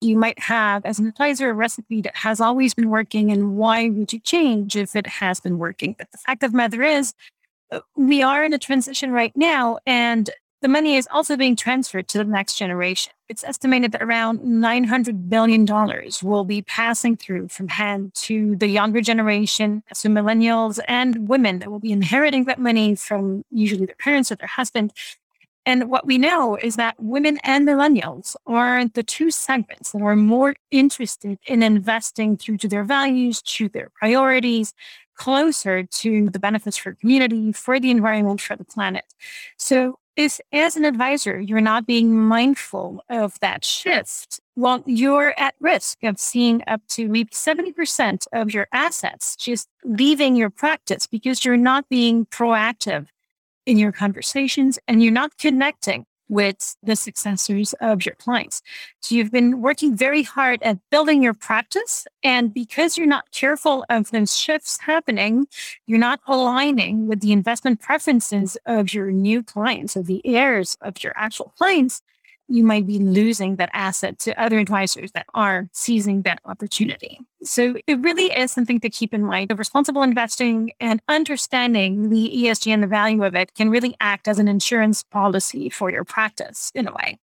You might have, as an advisor, a recipe that has always been working, and why would you change if it has been working? But the fact of the matter is, uh, we are in a transition right now, and the money is also being transferred to the next generation. It's estimated that around $900 billion will be passing through from hand to the younger generation, so millennials and women that will be inheriting that money from usually their parents or their husband. And what we know is that women and millennials are the two segments that are more interested in investing through to their values, to their priorities, closer to the benefits for community, for the environment, for the planet. So if as an advisor, you're not being mindful of that shift, well, you're at risk of seeing up to maybe 70% of your assets just leaving your practice because you're not being proactive in your conversations and you're not connecting with the successors of your clients. So you've been working very hard at building your practice. And because you're not careful of those shifts happening, you're not aligning with the investment preferences of your new clients, of the heirs of your actual clients, you might be losing that asset to other advisors that are seizing that opportunity. So it really is something to keep in mind. The responsible investing and understanding the ESG and the value of it can really act as an insurance policy for your practice in a way.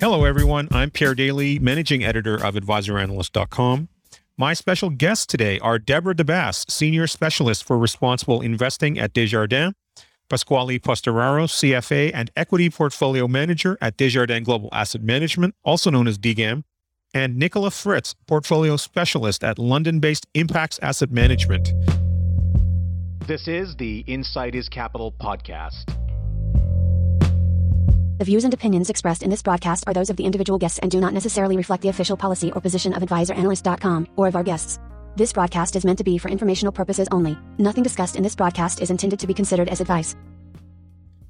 Hello, everyone. I'm Pierre Daly, managing editor of advisoranalyst.com. My special guests today are Deborah DeBass, Senior Specialist for Responsible Investing at Desjardins, Pasquale Postoraro, CFA and Equity Portfolio Manager at Desjardins Global Asset Management, also known as DGAM, and Nicola Fritz, Portfolio Specialist at London-based Impax Asset Management. This is the Insight is Capital podcast. The views and opinions expressed in this broadcast are those of the individual guests and do not necessarily reflect the official policy or position of AdvisorAnalyst.com or of our guests. This broadcast is meant to be for informational purposes only. Nothing discussed in this broadcast is intended to be considered as advice.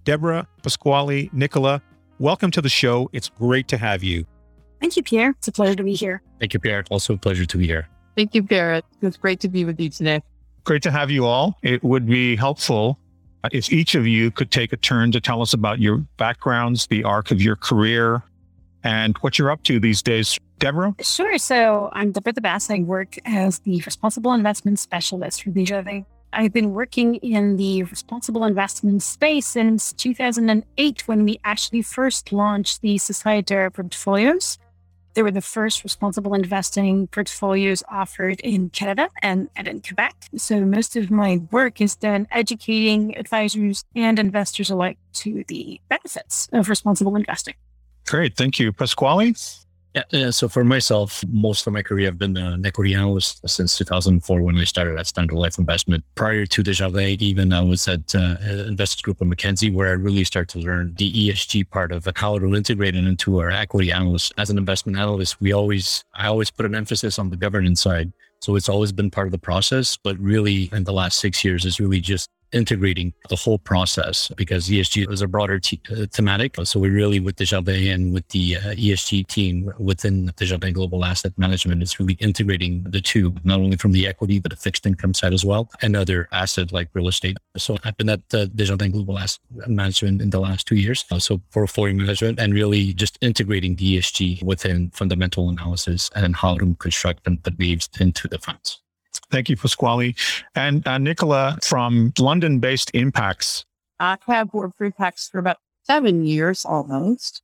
Deborah, Pasquale, Nicola, welcome to the show. It's great to have you. Thank you, Pierre. It's a pleasure to be here. Thank you, Pierre. It's Also a pleasure to be here. Thank you, Pierre. It's great to be with you today. Great to have you all. It would be helpful Uh, if each of you could take a turn to tell us about your backgrounds, the arc of your career, and what you're up to these days. Deborah? Sure. So I'm Deborah DeBass. I work as the responsible investment specialist for Desjardins. I've been working in the responsible investment space since 2008 when we actually first launched the SocieTerra portfolios. They were the first responsible investing portfolios offered in Canada and, and in Quebec. So most of my work is done educating advisors and investors alike to the benefits of responsible investing. Great. Thank you. Pasquale? Yeah, so for myself, most of my career, I've been an equity analyst since 2004 when I started at Standard Life Investment. Prior to Desjardins, even I was at uh, Investors Group of Mackenzie, where I really started to learn the ESG part of how to integrate it into our equity analyst. As an investment analyst, we always, I always put an emphasis on the governance side. So it's always been part of the process, but really in the last six years is really just integrating the whole process because ESG is a broader t- uh, thematic. So we really, with Desjardins and with the uh, ESG team within Desjardins Global Asset Management, is really integrating the two, not only from the equity, but the fixed income side as well, and other assets like real estate. So I've been at uh, Desjardins Global Asset Management in the last two years. Uh, so portfolio management and really just integrating the ESG within fundamental analysis and how to construct and put waves into the funds. Thank you, Pasquale. And uh, Nicola from London based Impax. I have worked for Impax for about seven years almost.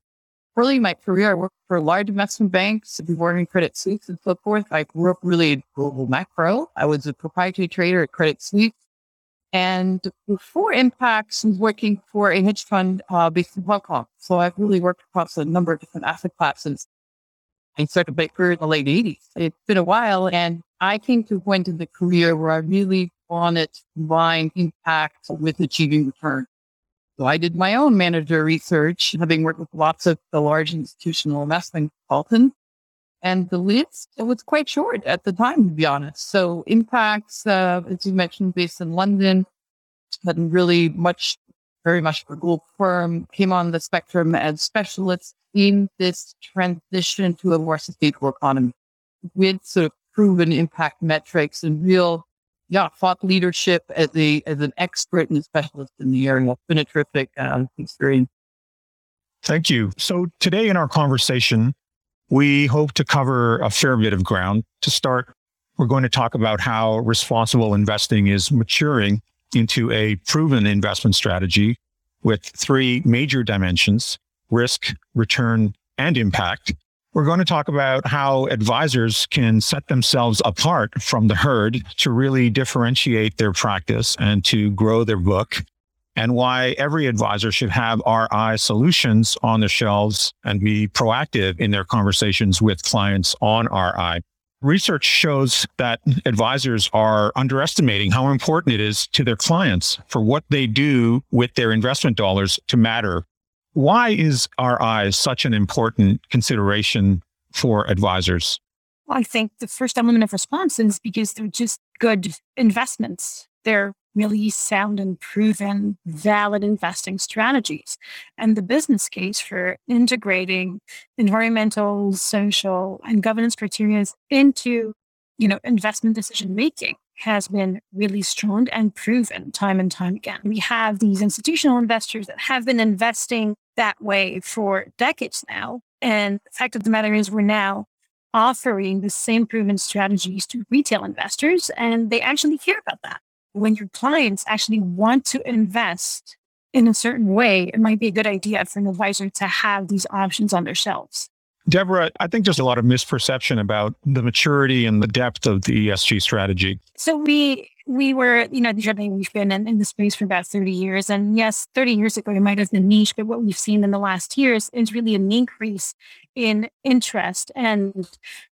Early in my career, I worked for large investment banks, working Credit Suisse and so forth. I grew up really in global macro. I was a proprietary trader at Credit Suisse. And before Impax, I was working for a hedge fund uh, based in Hong Kong. So I've really worked across a number of different asset classes. I started my career in the late 80s. It's been a while, and I came to a point in the career where I really wanted to combine impact with achieving return. So I did my own manager research, having worked with lots of the large institutional investment consultants. And the list was quite short at the time, to be honest. So Impax, uh, as you mentioned, based in London, but really much, very much a global firm, came on the spectrum as specialists in this transition to a more sustainable economy with sort of proven impact metrics and real yeah, thought leadership as a as an expert and a specialist in the area. It's been a terrific uh, experience. Thank you. So today in our conversation, we hope to cover a fair bit of ground. To start, we're going to talk about how responsible investing is maturing into a proven investment strategy with three major dimensions risk, return, and impact. We're going to talk about how advisors can set themselves apart from the herd to really differentiate their practice and to grow their book, and why every advisor should have RI solutions on the shelves and be proactive in their conversations with clients on RI. Research shows that advisors are underestimating how important it is to their clients for what they do with their investment dollars to matter why is RI such an important consideration for advisors? Well, I think the first element of response is because they're just good investments. They're really sound and proven, valid investing strategies. And the business case for integrating environmental, social, and governance criteria into, you know, investment decision making has been really strong and proven time and time again. We have these institutional investors that have been investing that way for decades now. And the fact of the matter is, we're now offering the same proven strategies to retail investors, and they actually hear about that. When your clients actually want to invest in a certain way, it might be a good idea for an advisor to have these options on their shelves. Deborah, I think there's a lot of misperception about the maturity and the depth of the ESG strategy. So we we were, you know, we've been in, in the space for about 30 years. And yes, 30 years ago, it might have been niche, but what we've seen in the last years is really an increase in interest and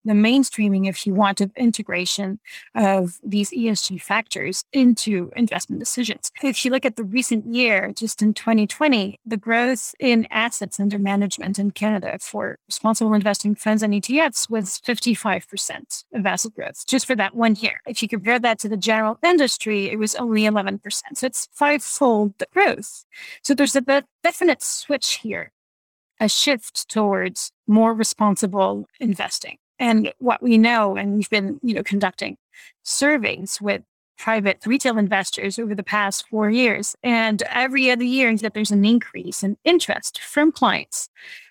the mainstreaming, if you want, of integration of these ESG factors into investment decisions. If you look at the recent year, just in 2020, the growth in assets under management in Canada for responsible investing funds and ETFs was 55% of asset growth just for that one year. If you compare that to the general industry, it was only 11%. So it's fivefold the growth. So there's a definite switch here, a shift towards more responsible investing. And what we know, and we've been, you know, conducting surveys with private retail investors over the past four years. And every other year is that there's an increase in interest from clients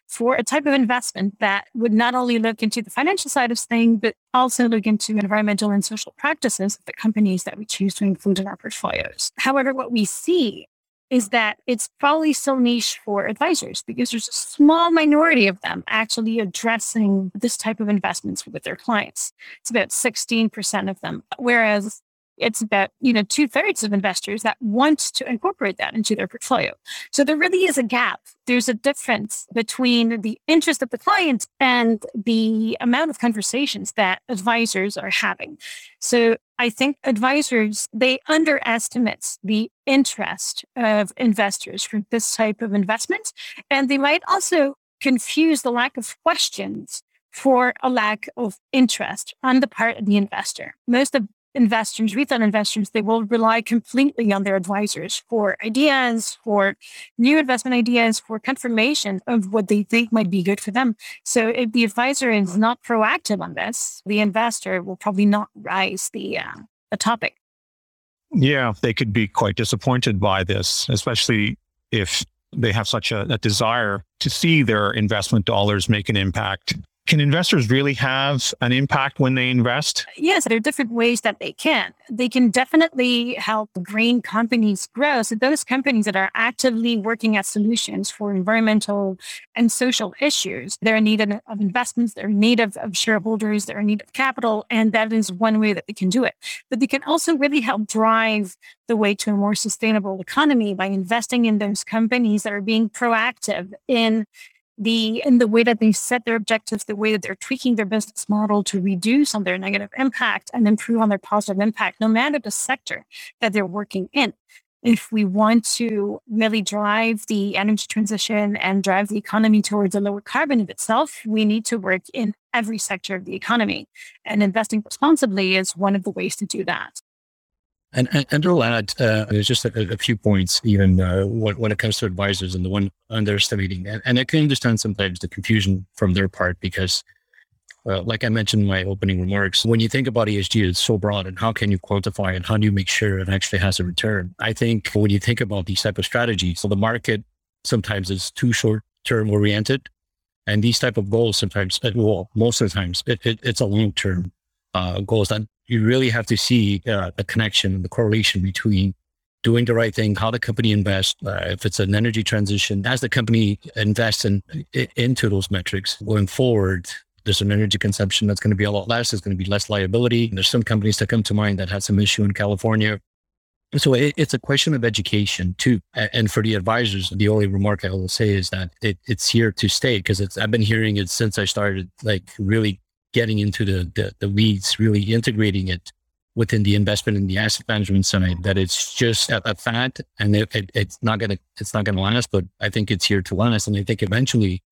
for a type of investment that would not only look into the financial side of things, but also look into environmental and social practices of the companies that we choose to include in our portfolios. However, what we see is that it's probably still niche for advisors because there's a small minority of them actually addressing this type of investments with their clients. It's about 16% of them. Whereas it's about you know two thirds of investors that want to incorporate that into their portfolio. So there really is a gap. There's a difference between the interest of the client and the amount of conversations that advisors are having. So I think advisors they underestimate the interest of investors for this type of investment, and they might also confuse the lack of questions for a lack of interest on the part of the investor. Most of investors, retail investors, they will rely completely on their advisors for ideas, for new investment ideas, for confirmation of what they think might be good for them. So if the advisor is not proactive on this, the investor will probably not rise the, uh, the topic. Yeah, they could be quite disappointed by this, especially if they have such a, a desire to see their investment dollars make an impact can investors really have an impact when they invest? Yes, there are different ways that they can. They can definitely help green companies grow. So, those companies that are actively working at solutions for environmental and social issues, they're in need of investments, they're in need of, of shareholders, they're in need of capital. And that is one way that they can do it. But they can also really help drive the way to a more sustainable economy by investing in those companies that are being proactive in the in the way that they set their objectives, the way that they're tweaking their business model to reduce on their negative impact and improve on their positive impact, no matter the sector that they're working in. If we want to really drive the energy transition and drive the economy towards a lower carbon of itself, we need to work in every sector of the economy. And investing responsibly is one of the ways to do that. And, and, and I'll add, uh, there's just a, a, few points, even uh, when, when, it comes to advisors and the one underestimating. And, and I can understand sometimes the confusion from their part because uh, like I mentioned in my opening remarks, when you think about ESG, it's so broad and how can you quantify it? How do you make sure it actually has a return? I think when you think about these type of strategies, so the market sometimes is too short term oriented. And these type of goals sometimes, uh, well, most of the times, it, it, it's a long term uh, goals that you really have to see uh, the connection, the correlation between doing the right thing, how the company invests, uh, if it's an energy transition, as the company invests in, into those metrics going forward, there's an energy consumption that's going to be a lot less. There's going to be less liability. There's some companies that come to mind that had some issue in California. So it, it's a question of education too. And for the advisors, the only remark I will say is that it, it's here to stay because I've been hearing it since I started like really getting into the, the, the weeds, really integrating it within the investment and the asset management side that it's just a, a fad and it, it, it's not gonna it's not gonna last. But I think it's here to last, and I think eventually,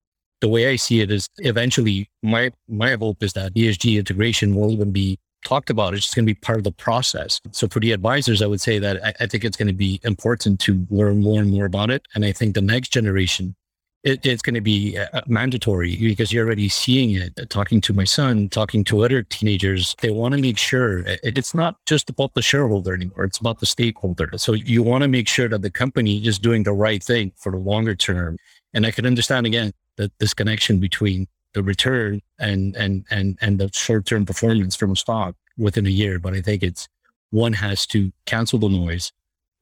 the way I see it is eventually my my hope is that ESG integration will even be talked about. It's just to be part of the process. So for the advisors, I would say that I, I think it's to be important to learn more and more about it. And I think the next generation it, it's going to be uh, mandatory because you're already seeing it. Talking to my son, talking to other teenagers, they want to make sure it, it's not just about the shareholder anymore. It's about the stakeholder. So you want to make sure that the company is doing the right thing for the longer term. And I can understand again that this connection between the return and and and and the short term performance from a stock within a year. But I think it's one has to cancel the noise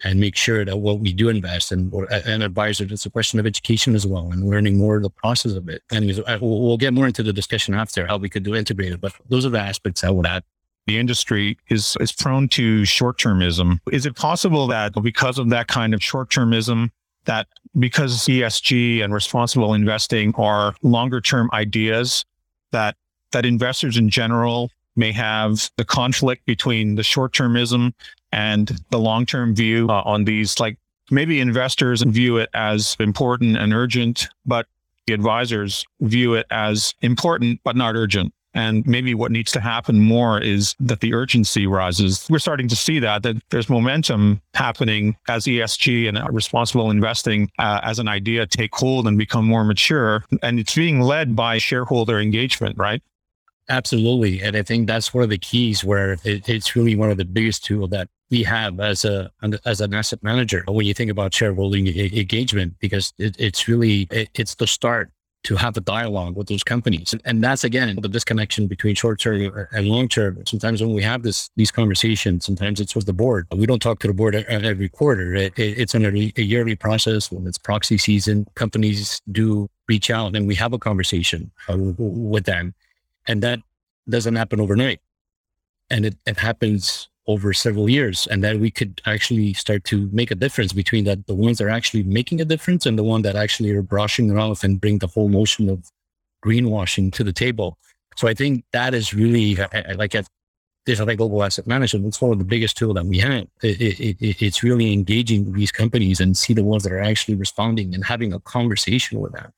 and make sure that what we do invest in or an it's a question of education as well and learning more of the process of it. Anyways, we'll, we'll get more into the discussion after how we could do integrated, but those are the aspects I would add the industry is is prone to short-termism. Is it possible that because of that kind of short-termism, that because ESG and responsible investing are longer-term ideas, that that investors in general may have the conflict between the short-termism and the long term view uh, on these. Like maybe investors view it as important and urgent, but the advisors view it as important but not urgent. And maybe what needs to happen more is that the urgency rises. We're starting to see that, that there's momentum happening as ESG and responsible investing uh, as an idea take hold and become more mature. And it's being led by shareholder engagement, right? Absolutely. And I think that's one of the keys where it, it's really one of the biggest tools that we have as a as an asset manager when you think about shareholder engagement because it, it's really it, it's the start to have a dialogue with those companies and that's again the disconnection between short term and long term sometimes when we have this these conversations sometimes it's with the board. We don't talk to the board every quarter. It, it's an, a yearly process. When it's proxy season companies do reach out and we have a conversation uh, with them and that doesn't happen overnight and it, it happens over several years and then we could actually start to make a difference between that the ones that are actually making a difference and the one that actually are brushing it off and bring the whole notion of greenwashing to the table so i think that is really I like at Desjardins Global Asset Management, it's one of the biggest tool that we have. It, it, it, it's really engaging these companies and see the ones that are actually responding and having a conversation with them.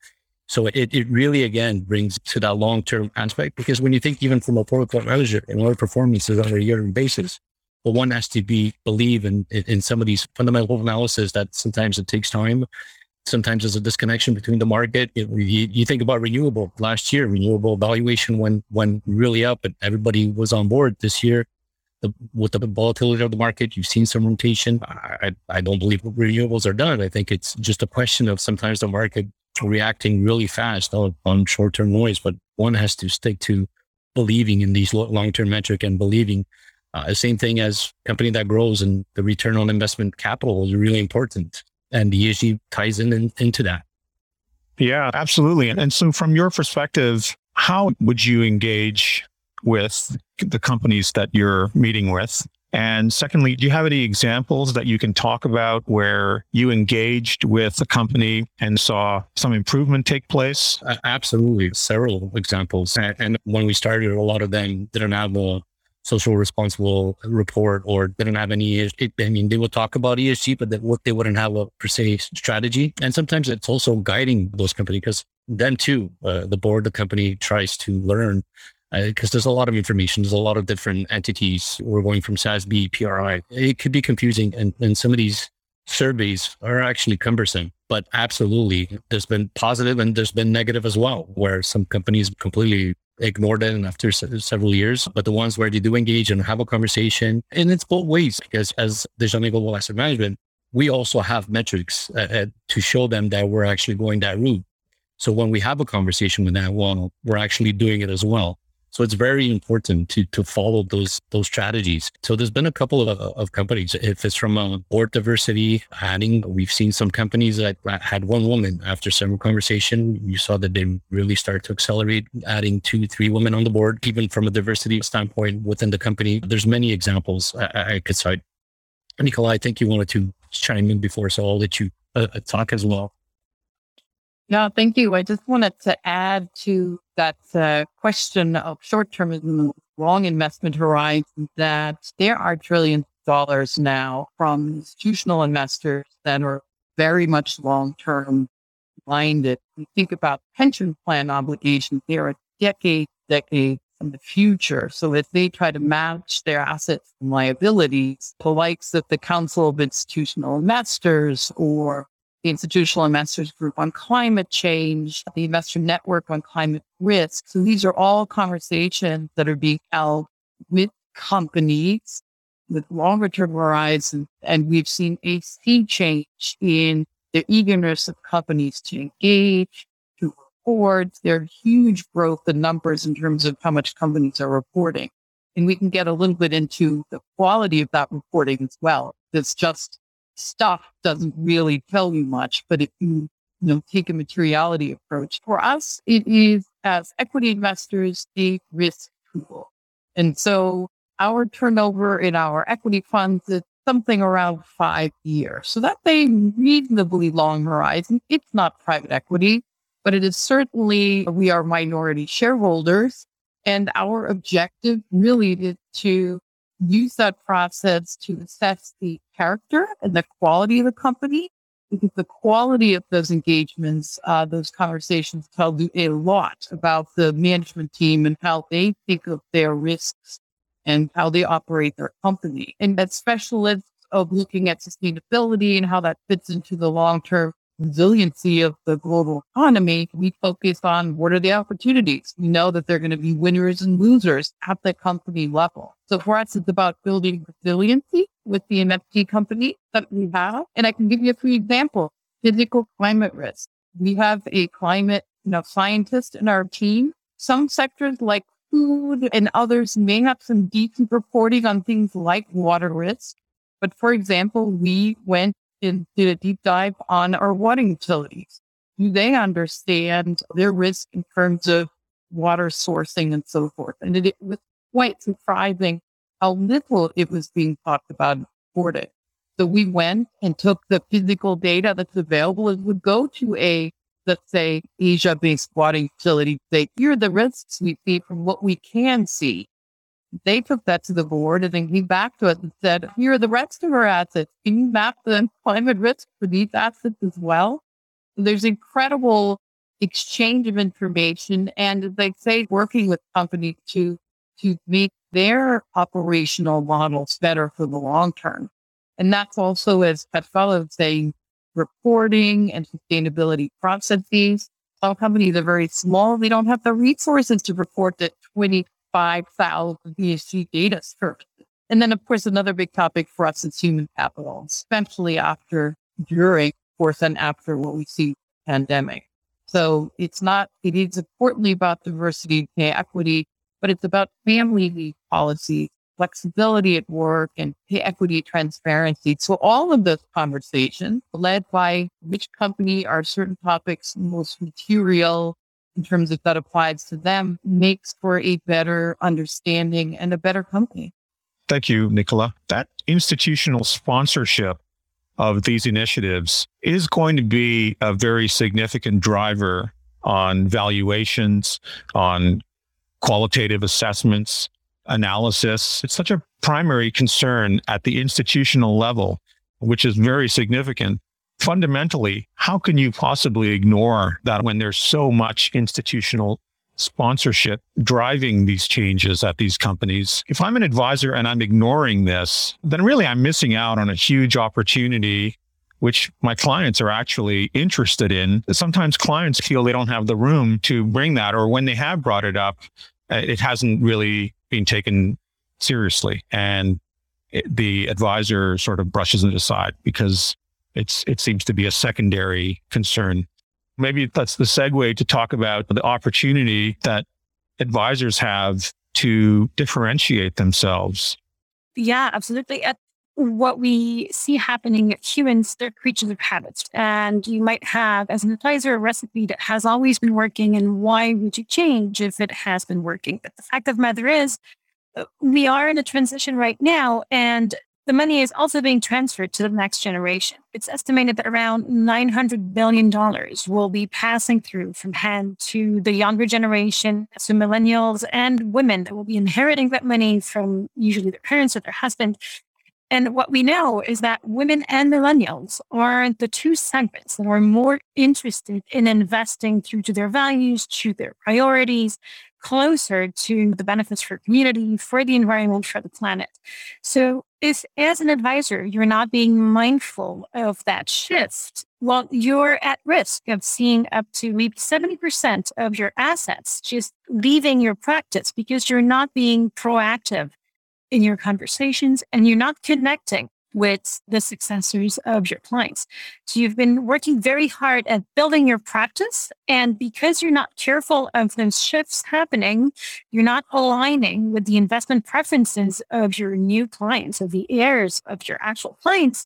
So it, it really, again, brings to that long-term aspect because when you think even from a portfolio manager and our performances on a yearly basis, well, one has to be believe in, in some of these fundamental analysis that sometimes it takes time. Sometimes there's a disconnection between the market. It, you, you, think about renewable last year, renewable valuation went, went really up and everybody was on board this year. The, with the volatility of the market, you've seen some rotation. I, I don't believe renewables are done. I think it's just a question of sometimes the market reacting really fast on, on short-term noise, but one has to stick to believing in these long-term metric and believing uh, same thing as company that grows and the return on investment capital is really important. And the ESG ties in, in into that. Yeah, absolutely. And so from your perspective, how would you engage with the companies that you're meeting with? And secondly, do you have any examples that you can talk about where you engaged with a company and saw some improvement take place? Uh, absolutely. Several examples. And, and, when we started, a lot of them didn't have a social responsible report or didn't have any, I mean, they would talk about ESG, but they, they wouldn't have a per se strategy. And sometimes it's also guiding those companies because then too, uh, the board, the company tries to learn because uh, there's a lot of information. There's a lot of different entities. We're going from SASB, PRI. It could be confusing. And, and some of these surveys are actually cumbersome, but absolutely there's been positive and there's been negative as well, where some companies completely ignore them after se- several years. But the ones where they do engage and have a conversation, and it's both ways because as Desjardins Global Asset Management, we also have metrics uh, uh, to show them that we're actually going that route. So when we have a conversation with that, well, we're actually doing it as well. So it's very important to to follow those those strategies. So there's been a couple of, of companies. If it's from a board diversity adding, we've seen some companies that had one woman after several conversation. You saw that they really start to accelerate adding two, three women on the board, even from a diversity standpoint within the company. There's many examples I, I could cite. Nicola, I think you wanted to chime in before, so I'll let you uh, uh talk as well. Yeah, thank you. I just wanted to add to that uh, question of short termism, long investment horizon, that there are trillions of dollars now from institutional investors that are very much long term minded. You think about pension plan obligations, they are a decade, decade in the future. So if they try to match their assets and liabilities, the likes of the Council of Institutional Investors or the Institutional Investors Group on climate change, the Investor Network on climate risk. So these are all conversations that are being held with companies with longer term horizons. And we've seen a sea change in the eagerness of companies to engage, to report. There are huge growth in numbers in terms of how much companies are reporting. And we can get a little bit into the quality of that reporting as well. It's just stuff doesn't really tell you much, but if you, you know, take a materiality approach, for us, it is as equity investors, a risk tool. And so our turnover in our equity funds is something around five years. So that's a reasonably long horizon. It's not private equity, but it is certainly, we are minority shareholders. And our objective really is to use that process to assess the character and the quality of the company. Because the quality of those engagements, uh, those conversations tell you a lot about the management team and how they think of their risks and how they operate their company. And that specialists of looking at sustainability and how that fits into the long term resiliency of the global economy, we focus on what are the opportunities. We know that they're going to be winners and losers at the company level. So for us, it's about building resiliency with the NFT company that we have. And I can give you a few examples. Physical climate risk. We have a climate you know, scientist in our team. Some sectors like food and others may have some decent reporting on things like water risk. But for example, we went and did a deep dive on our water utilities. Do they understand their risk in terms of water sourcing and so forth? And it, it was quite surprising how little it was being talked about and reported. So we went and took the physical data that's available and would go to a, let's say, Asia based water utility, say, here are the risks we see from what we can see. They took that to the board and then came back to us and said, here are the rest of our assets. Can you map the climate risk for these assets as well? There's incredible exchange of information and as I say, working with companies to to make their operational models better for the long term. And that's also, as Pascal was saying, reporting and sustainability processes. Some companies are very small. They don't have the resources to report that 20 5,000 ESG data services. And then, of course, another big topic for us is human capital, especially after, during, of course, and after what we see pandemic. So it's not, it is importantly about diversity and equity, but it's about family policy, flexibility at work, and pay equity transparency. So all of those conversations led by which company are certain topics most material in terms of that applies to them makes for a better understanding and a better company. Thank you, Nicola. That institutional sponsorship of these initiatives is going to be a very significant driver on valuations, on qualitative assessments, analysis. It's such a primary concern at the institutional level, which is very significant fundamentally, how can you possibly ignore that when there's so much institutional sponsorship driving these changes at these companies? If I'm an advisor and I'm ignoring this, then really I'm missing out on a huge opportunity which my clients are actually interested in. Sometimes clients feel they don't have the room to bring that, or when they have brought it up, uh, it hasn't really been taken seriously. And it, the advisor sort of brushes it aside because it's, it seems to be a secondary concern. Maybe that's the segue to talk about the opportunity that advisors have to differentiate themselves. Yeah, absolutely. At what we see happening, humans, they're creatures of habits. And you might have, as an advisor, a recipe that has always been working. And why would you change if it has been working? But the fact of the matter is, uh, we are in a transition right now. And the money is also being transferred to the next generation. It's estimated that around $900 billion will be passing through from hand to the younger generation, so millennials and women that will be inheriting that money from usually their parents or their husband. And what we know is that women and millennials are the two segments that are more interested in investing through to their values, to their priorities, closer to the benefits for community, for the environment, for the planet. So if as an advisor, you're not being mindful of that shift, well, you're at risk of seeing up to maybe 70% of your assets just leaving your practice because you're not being proactive in your conversations and you're not connecting with the successors of your clients. So you've been working very hard at building your practice. And because you're not careful of those shifts happening, you're not aligning with the investment preferences of your new clients, of the heirs of your actual clients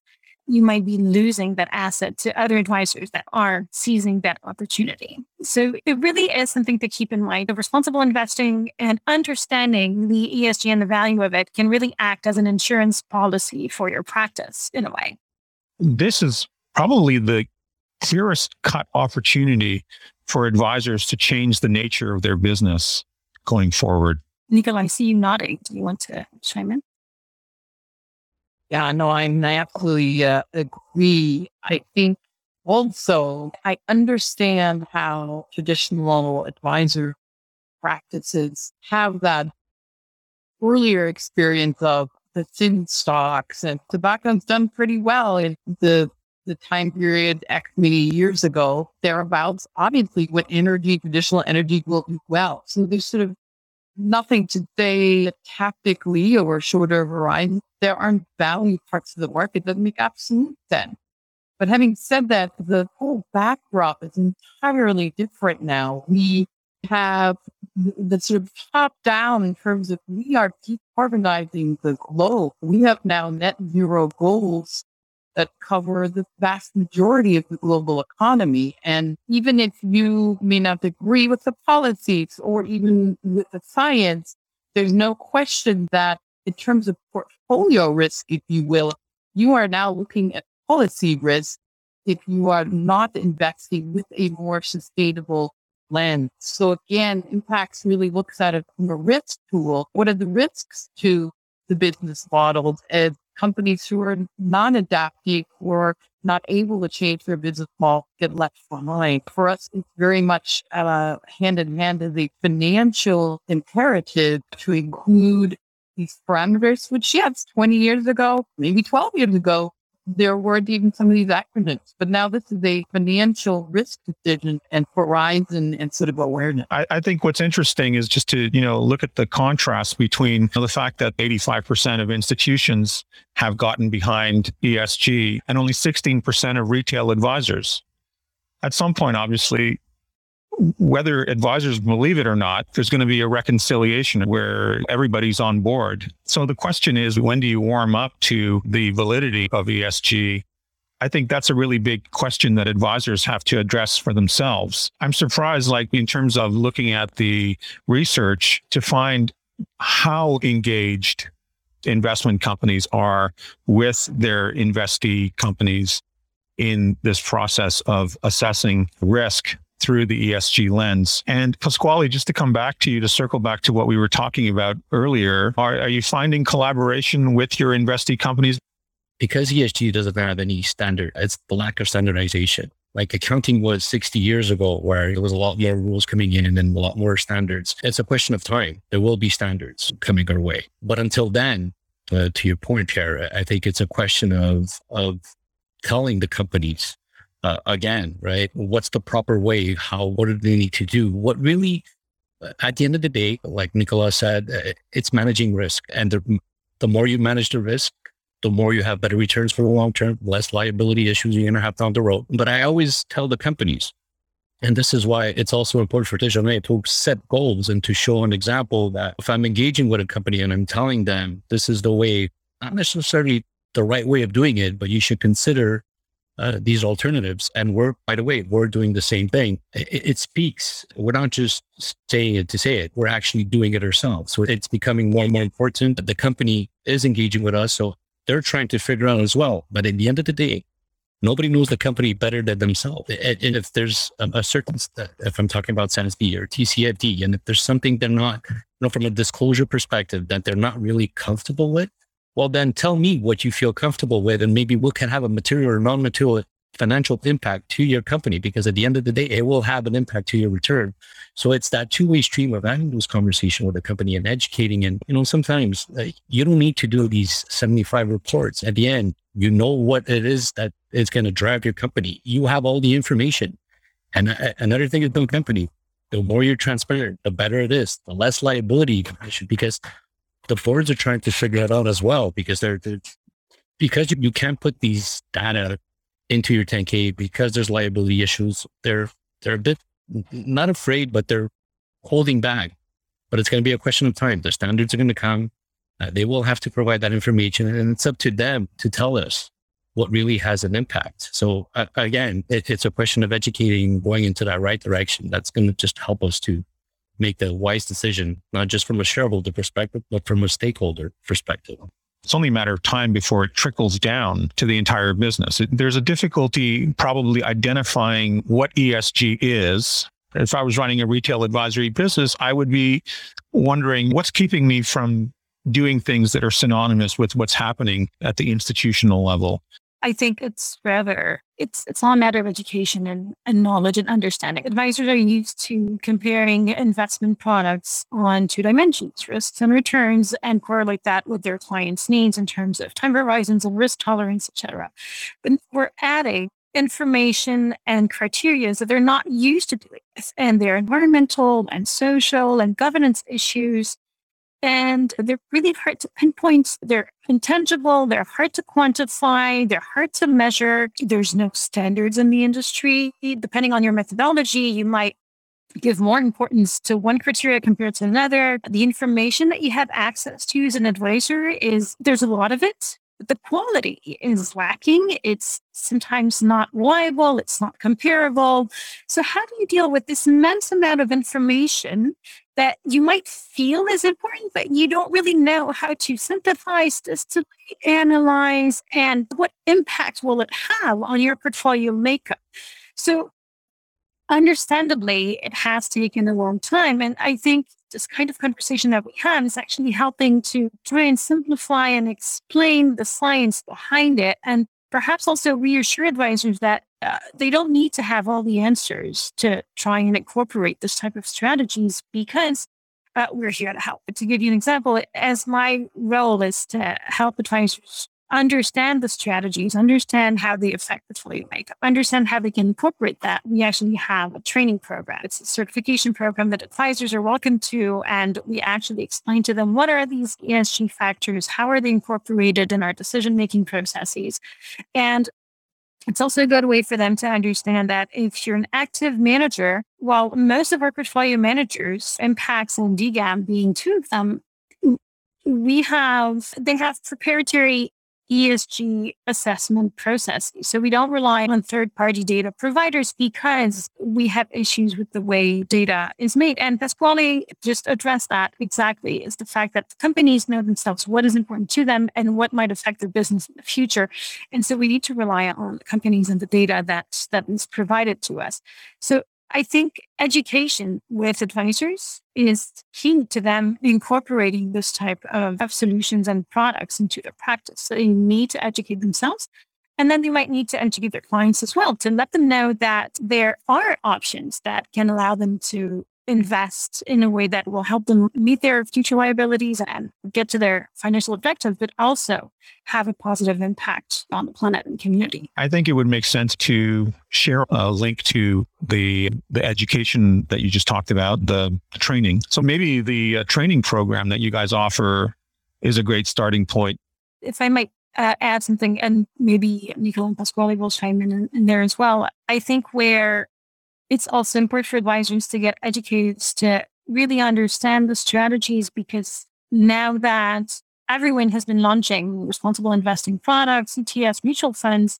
you might be losing that asset to other advisors that are seizing that opportunity. So it really is something to keep in mind. The responsible investing and understanding the ESG and the value of it can really act as an insurance policy for your practice in a way. This is probably the clearest cut opportunity for advisors to change the nature of their business going forward. Nicola, I see you nodding. Do you want to chime in? Yeah, no, I absolutely uh, agree. I think also I understand how traditional advisor practices have that earlier experience of the sin stocks and tobacco's done pretty well in the the time period X many years ago, thereabouts. Obviously, with energy, traditional energy will do well. So there's sort of nothing to say tactically over shorter horizon. There aren't value parts of the market that make absolute sense. But having said that, the whole backdrop is entirely different now. We have the sort of top down in terms of we are decarbonizing the globe. We have now net zero goals that cover the vast majority of the global economy. And even if you may not agree with the policies or even with the science, there's no question that in terms of portfolio risk, if you will, you are now looking at policy risk if you are not investing with a more sustainable lens. So again, Impax really looks at it from a risk tool. What are the risks to the business models and companies who are non adapting or not able to change their business model get left behind. For us, it's very much uh, hand in hand as a financial imperative to include these parameters, which, yes, 20 years ago, maybe 12 years ago, there weren't even some of these acronyms, but now this is a financial risk decision and horizon and sort of awareness. I, I, think what's interesting is just to, you know, look at the contrast between the fact that 85% of institutions have gotten behind ESG and only 16% of retail advisors. At some point, obviously, whether advisors believe it or not, there's going to be a reconciliation where everybody's on board. So the question is, when do you warm up to the validity of ESG? I think that's a really big question that advisors have to address for themselves. I'm surprised, like in terms of looking at the research to find how engaged investment companies are with their investee companies in this process of assessing risk through the ESG lens. And Pasquale, just to come back to you, to circle back to what we were talking about earlier, are, are you finding collaboration with your investee companies? Because ESG doesn't have any standard, it's the lack of standardization. Like accounting was 60 years ago, where there was a lot more rules coming in and a lot more standards. It's a question of time. There will be standards coming our way. But until then, uh, to your point here, I think it's a question of, of telling the companies uh, again, right? What's the proper way? How, what do they need to do? What really at the end of the day, like Nicola said, uh, it's managing risk. And the, the more you manage the risk, the more you have better returns for the long term, less liability issues you're going to have down the road. But I always tell the companies, and this is why it's also important for Desjardins to set goals and to show an example that if I'm engaging with a company and I'm telling them this is the way, not necessarily the right way of doing it, but you should consider uh, these alternatives. And we're, by the way, we're doing the same thing. It, it, speaks. We're not just saying it to say it. We're actually doing it ourselves. So it's becoming more and more important. The company is engaging with us. So they're trying to figure out as well. But at the end of the day, nobody knows the company better than themselves. And if there's a, certain, if I'm talking about SASB or TCFD, and if there's something they're not, you know, from a disclosure perspective that they're not really comfortable with, well, then tell me what you feel comfortable with, and maybe we can have a material or non-material financial impact to your company because at the end of the day, it will have an impact to your return. So it's that two-way stream of having those conversation with the company and educating. And, you know, sometimes uh, you don't need to do these 75 reports. At the end, you know what it is that is going to drive your company. You have all the information. And uh, another thing is the company, the more you're transparent, the better it is, the less liability because the boards are trying to figure it out as well because they're, they're because you, you can't put these data into your 10K because there's liability issues. They're they're a bit not afraid, but they're holding back. But it's going to be a question of time. The standards are going to come. Uh, they will have to provide that information, and it's up to them to tell us what really has an impact. So uh, again, it, it's a question of educating, going into that right direction. That's going to just help us to make the wise decision, not just from a shareholder perspective, but from a stakeholder perspective. It's only a matter of time before it trickles down to the entire business. There's a difficulty probably identifying what ESG is. If I was running a retail advisory business, I would be wondering what's keeping me from doing things that are synonymous with what's happening at the institutional level. I think it's rather it's it's all a matter of education and, and knowledge and understanding. Advisors are used to comparing investment products on two dimensions, risks and returns, and correlate that with their clients' needs in terms of time horizons and risk tolerance, etc. But we're adding information and criteria that they're not used to doing this, and their environmental and social and governance issues and they're really hard to pinpoint. They're intangible, they're hard to quantify, they're hard to measure. There's no standards in the industry. Depending on your methodology, you might give more importance to one criteria compared to another. The information that you have access to as an advisor is there's a lot of it. But the quality is lacking. It's sometimes not reliable. It's not comparable. So how do you deal with this immense amount of information that you might feel is important, but you don't really know how to synthesize, distillate, analyze, and what impact will it have on your portfolio makeup. So, understandably, it has taken a long time. And I think this kind of conversation that we have is actually helping to try and simplify and explain the science behind it and perhaps also reassure advisors that uh, they don't need to have all the answers to try and incorporate this type of strategies because uh, we're here to help. But to give you an example, as my role is to help advisors understand the strategies, understand how they affect portfolio makeup, understand how they can incorporate that. We actually have a training program. It's a certification program that advisors are welcome to. And we actually explain to them what are these ESG factors? How are they incorporated in our decision making processes? And it's also a good way for them to understand that if you're an active manager, while most of our portfolio managers, Impax and DGAM being two of them, we have they have proprietary ESG assessment process. So we don't rely on third party data providers because we have issues with the way data is made. And Pasquale just addressed that exactly is the fact that companies know themselves what is important to them and what might affect their business in the future. And so we need to rely on companies and the data that, that is provided to us. So I think education with advisors is key to them incorporating this type of, of solutions and products into their practice. So they need to educate themselves. And then they might need to educate their clients as well to let them know that there are options that can allow them to invest in a way that will help them meet their future liabilities and get to their financial objectives, but also have a positive impact on the planet and community. I think it would make sense to share a link to the the education that you just talked about, the, training. So maybe the uh, training program that you guys offer is a great starting point. If I might uh, add something, and maybe Nicola and Pasquale will chime in, in there as well. I think where it's also important for advisors to get educated to really understand the strategies because now that everyone has been launching responsible investing products, ETFs, mutual funds,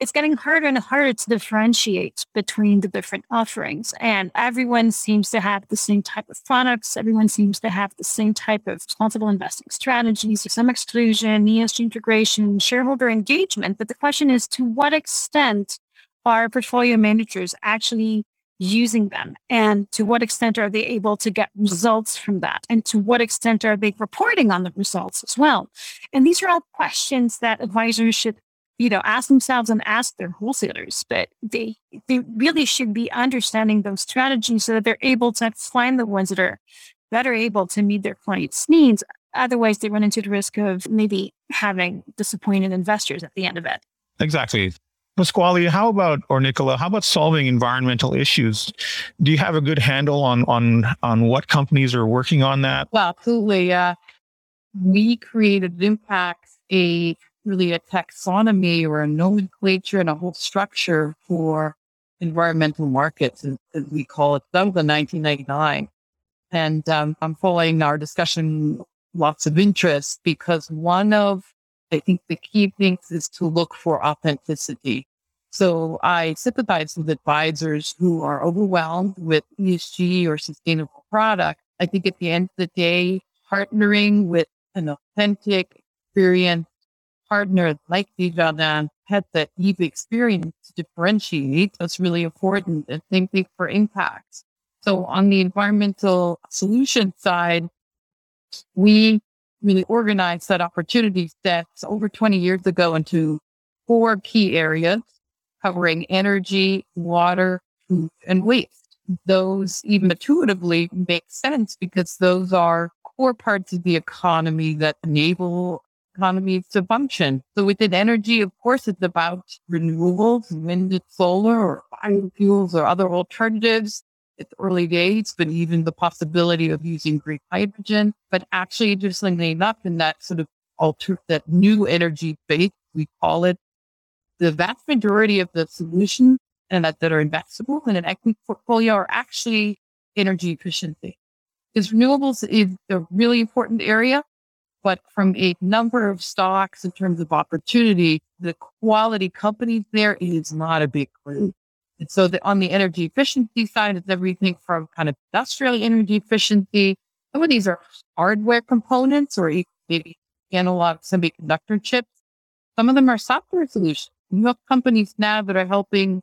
it's getting harder and harder to differentiate between the different offerings. And everyone seems to have the same type of products. Everyone seems to have the same type of responsible investing strategies, some exclusion, ESG integration, shareholder engagement. But the question is to what extent are portfolio managers actually using them? And to what extent are they able to get results from that? And to what extent are they reporting on the results as well? And these are all questions that advisors should you know, ask themselves and ask their wholesalers, but they they really should be understanding those strategies so that they're able to find the ones that are better able to meet their clients' needs. Otherwise, they run into the risk of maybe having disappointed investors at the end of it. Exactly. Pasquale, how about or Nicola, how about solving environmental issues? Do you have a good handle on on on what companies are working on that? Well, absolutely. Uh, we created Impax, a really a taxonomy or a nomenclature and a whole structure for environmental markets, as, as we call it. That was in 1999. And um, I'm following our discussion lots of interest because one of, I think the key things is to look for authenticity. So I sympathize with advisors who are overwhelmed with ESG or sustainable product. I think at the end of the day, partnering with an authentic, experienced partner like Desjardins had that deep experience to differentiate. That's really important. And same thing for Impax. So on the environmental solution side, we really organized that opportunity set over 20 years ago into four key areas covering energy, water, food, and waste. Those even intuitively make sense because those are core parts of the economy that enable economies to function. So within energy, of course, it's about renewables, wind and solar or biofuels or other alternatives. It's early days, but even the possibility of using green hydrogen. But actually, interestingly enough, in that sort of alter that new energy base, we call it, the vast majority of the solutions and that, that are investable in an equity portfolio are actually energy efficiency. Because renewables is a really important area, but from a number of stocks in terms of opportunity, the quality companies there is not a big group. And so the, on the energy efficiency side, it's everything from kind of industrial energy efficiency. Some of these are hardware components or maybe analog semiconductor chips. Some of them are software solutions. You have companies now that are helping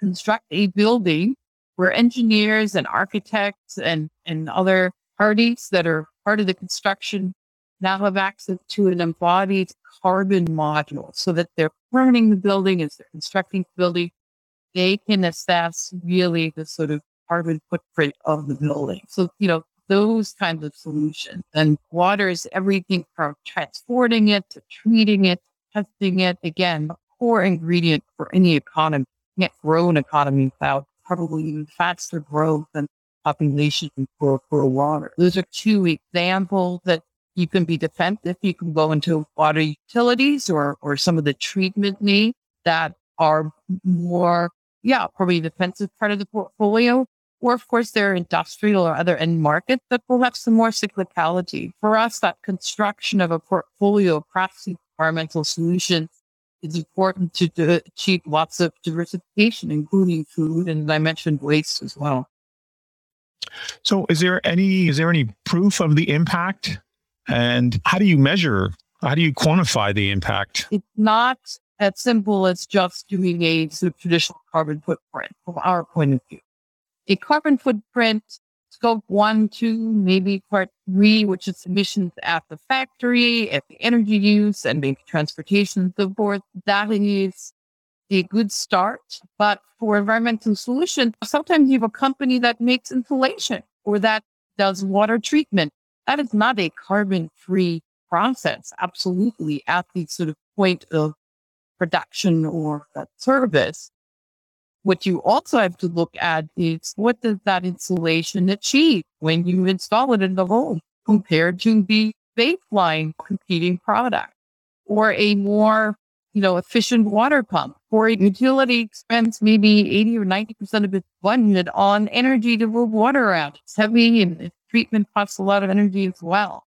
construct a building where engineers and architects and, and other parties that are part of the construction now have access to an embodied carbon module so that they're planning the building as they're constructing the building. They can assess really the sort of carbon footprint of the building. So, you know, those kinds of solutions. And water is everything from transporting it to treating it, testing it. Again, core ingredient for any economy. You can't grow an economy without probably even faster growth than population for, for water. Those are two examples that you can be defensive. You can go into water utilities or, or some of the treatment needs that are more, yeah, probably defensive part of the portfolio. Or of course, there are industrial or other end markets that will have some more cyclicality. For us, that construction of a portfolio of across environmental solutions is important to, to achieve lots of diversification, including food and I mentioned waste as well. So is there any is there any proof of the impact and how do you measure? How do you quantify the impact? It's not as simple as just doing a sort of traditional carbon footprint from our point of view. A carbon footprint, scope one, two, maybe part three, which is emissions at the factory, at the energy use, and maybe transportation and so forth. That is a good start. But for environmental solutions, sometimes you have a company that makes insulation or that does water treatment. That is not a carbon free process, absolutely, at the sort of point of production or that service. What you also have to look at is what does that insulation achieve when you install it in the home compared to the baseline competing product or a more you know, efficient water pump for a utility expense maybe 80 or 90% of its budget on energy to move water around. It's heavy and treatment costs a lot of energy as well.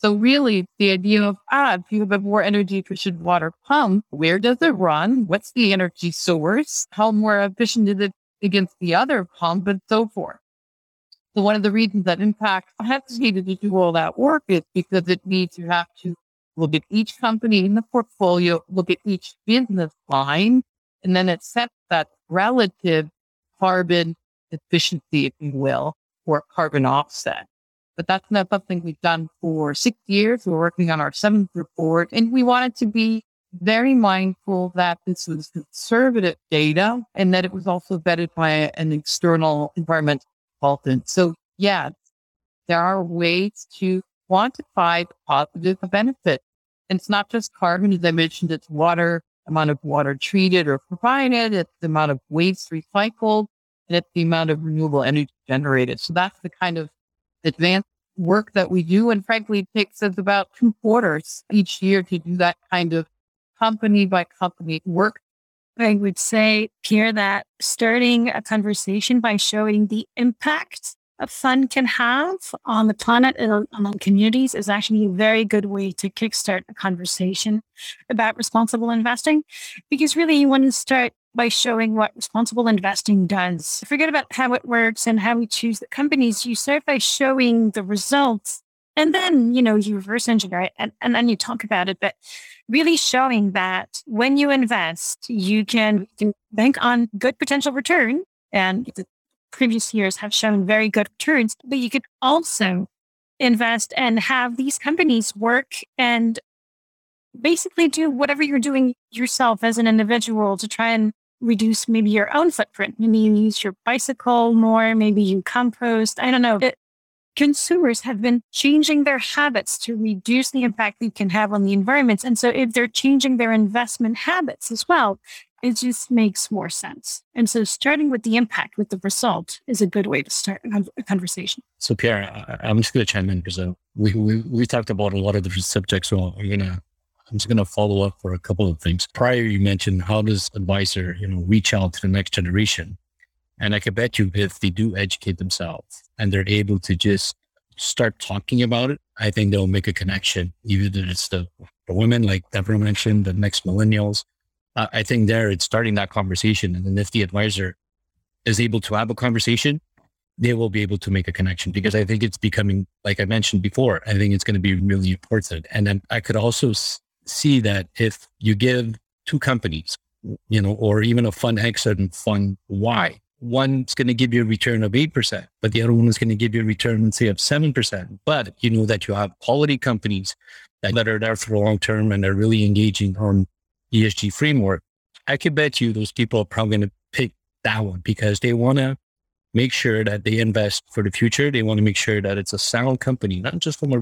So really the idea of, ah, if you have a more energy efficient water pump, where does it run? What's the energy source? How more efficient is it against the other pump and so forth? So one of the reasons that Impax hesitated to do all that work is because it means you have to look at each company in the portfolio, look at each business line, and then it sets that relative carbon efficiency, if you will, or carbon offset. But that's not something we've done for six years. We're working on our seventh report, and we wanted to be very mindful that this was conservative data and that it was also vetted by an external environmental consultant. So, yeah, there are ways to quantify the positive benefit and it's not just carbon, as I mentioned, it's water, amount of water treated or provided, it's the amount of waste recycled, and it's the amount of renewable energy generated. So that's the kind of advanced work that we do. And frankly, it takes us about two quarters each year to do that kind of company by company work. I would say, Pierre, that starting a conversation by showing the impact a fund can have on the planet and on, on, communities is actually a very good way to kickstart a conversation about responsible investing. Because really, you want to start by showing what responsible investing does. Forget about how it works and how we choose the companies. You start by showing the results and then, you know, you reverse engineer it and, and then you talk about it. But really showing that when you invest, you can, you can bank on good potential return and the previous years have shown very good returns, but you could also invest and have these companies work and basically do whatever you're doing yourself as an individual to try and reduce maybe your own footprint. Maybe you use your bicycle more, maybe you compost. I don't know. It, consumers have been changing their habits to reduce the impact they can have on the environment. And so if they're changing their investment habits as well, it just makes more sense. And so starting with the impact, with the result, is a good way to start a conversation. So Pierre, I, am just going to chime in because uh, we, we, we talked about a lot of different subjects. So going to I'm just going to follow up for a couple of things. Pierre, you mentioned how does advisor, you know, reach out to the next generation? And I can bet you if they do educate themselves and they're able to just start talking about it, I think they'll make a connection. Either it's the, the women, like Deborah mentioned, the next millennials, uh, I think there it's starting that conversation. And then if the advisor is able to have a conversation, they will be able to make a connection because I think it's becoming, like I mentioned before, I think it's going to be really important. And then I could also see that if you give two companies, you know, or even a fund X and fund Y, one's going to give you a return of 8%, but the other one is going to give you a return, say, of 7%. But you know that you have quality companies that, are there for the long term and are really engaging on ESG framework, I could bet you those people are probably going to pick that one because they want to make sure that they invest for the future. They want to make sure that it's a sound company, not just from a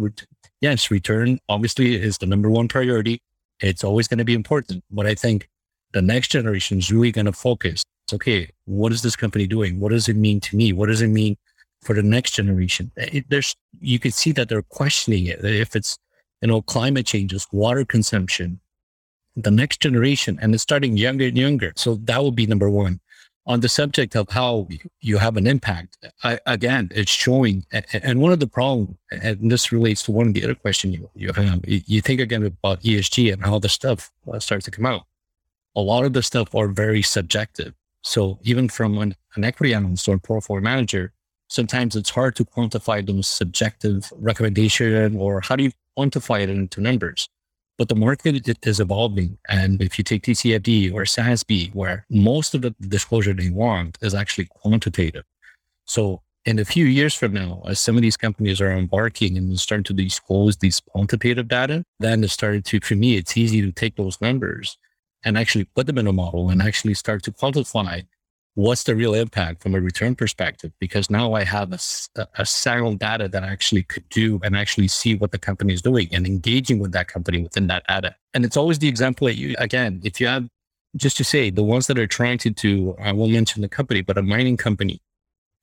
yes, return obviously is the number one priority. It's always going to be important, but I think the next generation is really going to focus. It's okay. What is this company doing? What does it mean to me? What does it mean for the next generation? Eh, it, there's, you can see that they're questioning it. If it's, you know, climate changes, water consumption, the next generation and it's starting younger and younger. So that would be number one. On the subject of how you have an impact, I, again, it's showing. And one of the problems, and this relates to one of the other question you, you have, you think again about ESG and how the stuff uh, starts to come out. A lot of the stuff are very subjective. So even from an, an equity analyst or portfolio manager, sometimes it's hard to quantify those subjective recommendation or how do you quantify it into numbers? But the market is evolving. And if you take TCFD or SASB, where most of the disclosure they want is actually quantitative. So in a few years from now, as some of these companies are embarking and starting to disclose these quantitative data, then it started to, for me, it's easy to take those numbers and actually put them in a model and actually start to quantify what's the real impact from a return perspective? Because now I have a, a sound data that I actually could do and actually see what the company is doing and engaging with that company within that data. And it's always the example that you, again, if you have, just to say, the ones that are trying to do, I won't mention the company, but a mining company,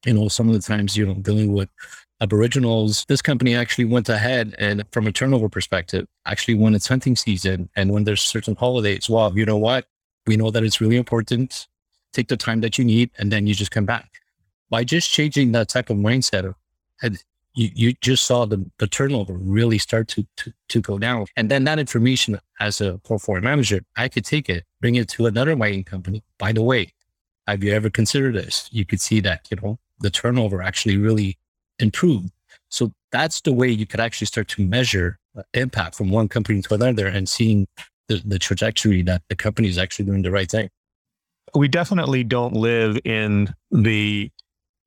you know, some of the times, you know, dealing with Aboriginals, this company actually went ahead and from a turnover perspective, actually won its hunting season. And when there's certain holidays, well, you know what? We know that it's really important take the time that you need, and then you just come back. By just changing that type of mindset, and you, you just saw the, the turnover really start to, to, to go down. And then that information as a portfolio manager, I could take it, bring it to another mining company. By the way, have you ever considered this? You could see that, you know, the turnover actually really improved. So that's the way you could actually start to measure impact from one company to another and seeing the, the trajectory that the company is actually doing the right thing we definitely don't live in the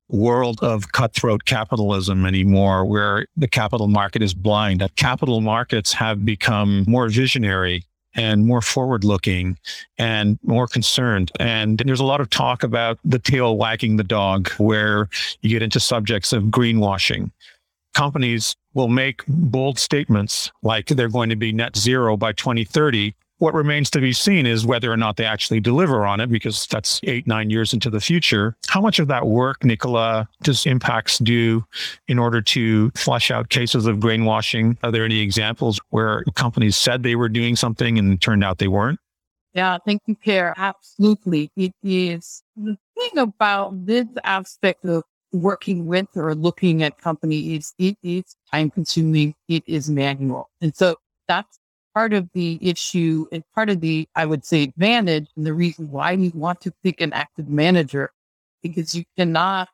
world of cutthroat capitalism anymore, where the capital market is blind. That capital markets have become more visionary and more forward looking and more concerned. And there's a lot of talk about the tail wagging the dog, where you get into subjects of greenwashing. Companies will make bold statements like they're going to be net zero by 2030, what remains to be seen is whether or not they actually deliver on it, because that's eight, nine years into the future. How much of that work, Nicola, does Impax do in order to flush out cases of brainwashing? Are there any examples where companies said they were doing something and turned out they weren't? Yeah, thank you, Pierre. Absolutely. It is the thing about this aspect of working with or looking at companies, it is time consuming, it is manual. And so that's part of the issue and part of the, I would say, advantage and the reason why we want to pick an active manager, because you cannot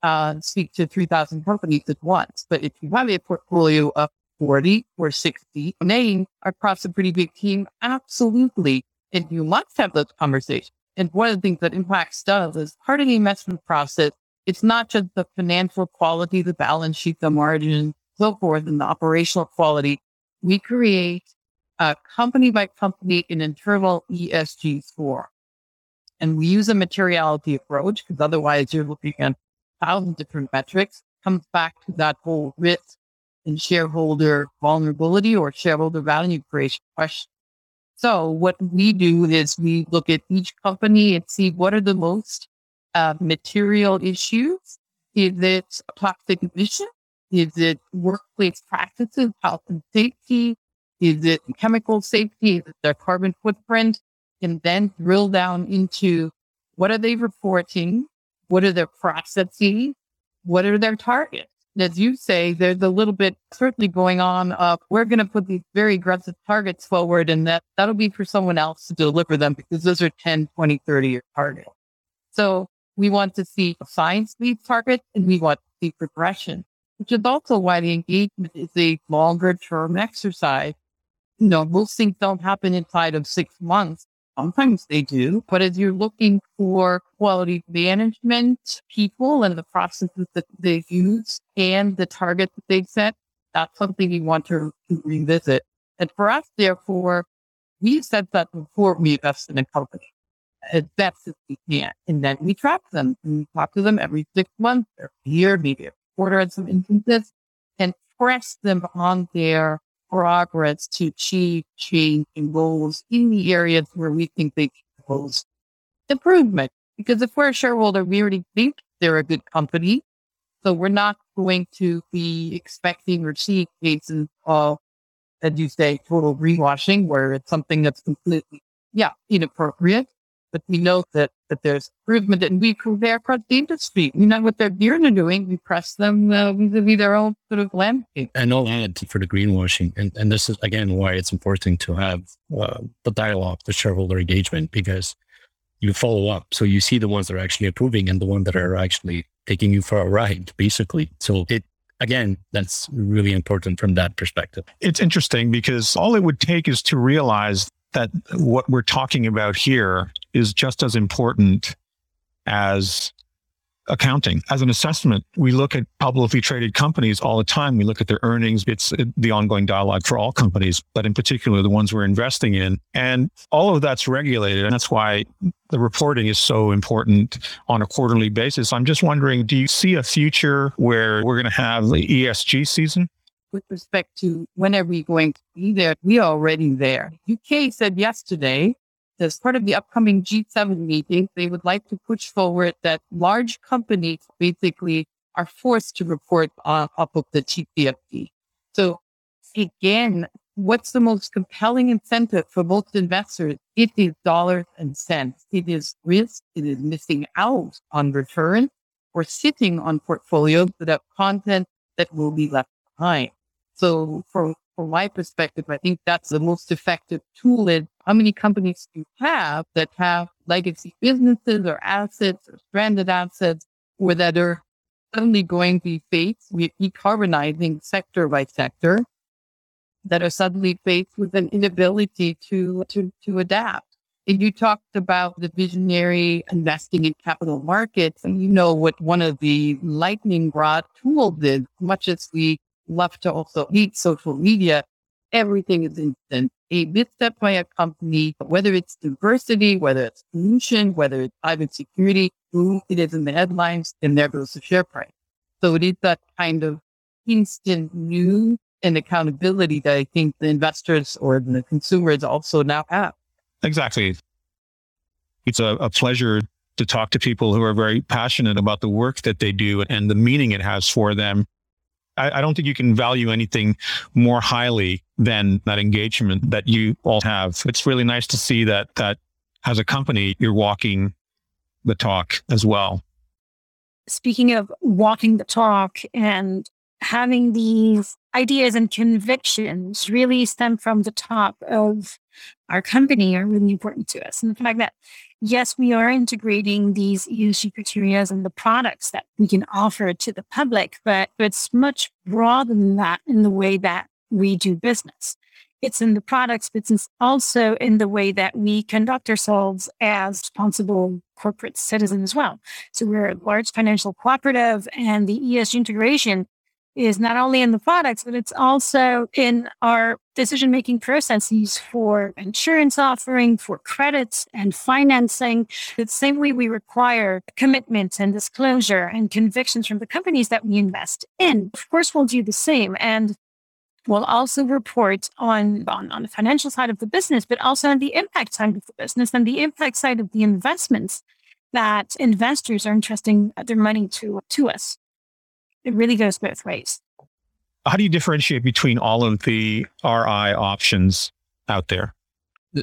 uh, speak to 3,000 companies at once. But if you have a portfolio of 40 or 60 names across a pretty big team, absolutely. And you must have those conversations. And one of the things that Impax does is part of the investment process, it's not just the financial quality, the balance sheet, the margin, so forth, and the operational quality. We create a company by company an internal ESG score. And we use a materiality approach because otherwise you're looking at thousand different metrics. Comes back to that whole risk and shareholder vulnerability or shareholder value creation question. So what we do is we look at each company and see what are the most uh, material issues. Is it toxic emission? Is it workplace practices, health and safety? Is it chemical safety? Is it their carbon footprint? And then drill down into what are they reporting? What are their processes? What are their targets? As you say, there's a little bit certainly going on of we're going to put these very aggressive targets forward and that that'll be for someone else to deliver them because those are 10, 20, 30 year targets. So we want to see science-based targets and we want to see progression, which is also why the engagement is a longer term exercise know, most things don't happen inside of six months. Sometimes they do, but as you're looking for quality management people and the processes that they use and the targets that they set, that's something you want to, revisit. And for us, therefore, we set that before we invest in a company as best as we can. And then we track them and we talk to them every six months, every year, maybe a quarter in some instances, and press them on their progress to achieve change and goals in the areas where we think they can pose improvement. Because if we're a shareholder, we already think they're a good company. So we're not going to be expecting or seeing cases of, as you say, total greenwashing, where it's something that's completely, yeah, inappropriate but we know that, that there's improvement and we compare across the industry. We know what their gears are doing. We press them uh, vis-a-vis their own sort of landscape. And I'll add for the greenwashing. And, and this is, again, why it's important to have uh, the dialogue, the shareholder engagement, because you follow up. So you see the ones that are actually improving and the ones that are actually taking you for a ride, basically. So it, again, that's really important from that perspective. It's interesting because all it would take is to realize that what we're talking about here is just as important as accounting. As an assessment, we look at publicly traded companies all the time. We look at their earnings. It's the ongoing dialogue for all companies, but in particular, the ones we're investing in. And all of that's regulated. And that's why the reporting is so important on a quarterly basis. I'm just wondering, do you see a future where we're going to have the ESG season? With respect to when are we going to be there, we are already there. UK said yesterday that as part of the upcoming G7 meeting, they would like to push forward that large companies basically are forced to report uh, on top of the TCFD. So again, what's the most compelling incentive for most investors? It is dollars and cents. It is risk. It is missing out on return or sitting on portfolios that have content that will be left behind. So from, from my perspective, I think that's the most effective tool is how many companies do you have that have legacy businesses or assets or stranded assets or that are suddenly going to be faced with decarbonizing sector by sector that are suddenly faced with an inability to, to, to adapt. And you talked about the visionary investing in capital markets, and you know what one of the lightning rod tools is, much as we love to also hate social media, everything is instant. A misstep by a company, whether it's diversity, whether it's pollution, whether it's cyber security, boom, it is in the headlines and there goes the share price. So it is that kind of instant news and accountability that I think the investors or the consumers also now have. Exactly. It's a, a pleasure to talk to people who are very passionate about the work that they do and the meaning it has for them. I, I, don't think you can value anything more highly than that engagement that you all have. It's really nice to see that that as a company, you're walking the talk as well. Speaking of walking the talk and having these ideas and convictions really stem from the top of our company are really important to us. And the fact that, yes, we are integrating these ESG criteria and the products that we can offer to the public, but it's much broader than that in the way that we do business. It's in the products, but it's also in the way that we conduct ourselves as responsible corporate citizens as well. So we're a large financial cooperative and the ESG integration is not only in the products, but it's also in our decision making processes for insurance offering, for credits and financing. The same way we require commitment and disclosure and convictions from the companies that we invest in. Of course, we'll do the same. And We'll also report on, on, on the financial side of the business, but also on the impact side of the business and the impact side of the investments that investors are entrusting their money to, to us it really goes both ways. How do you differentiate between all of the RI options out there?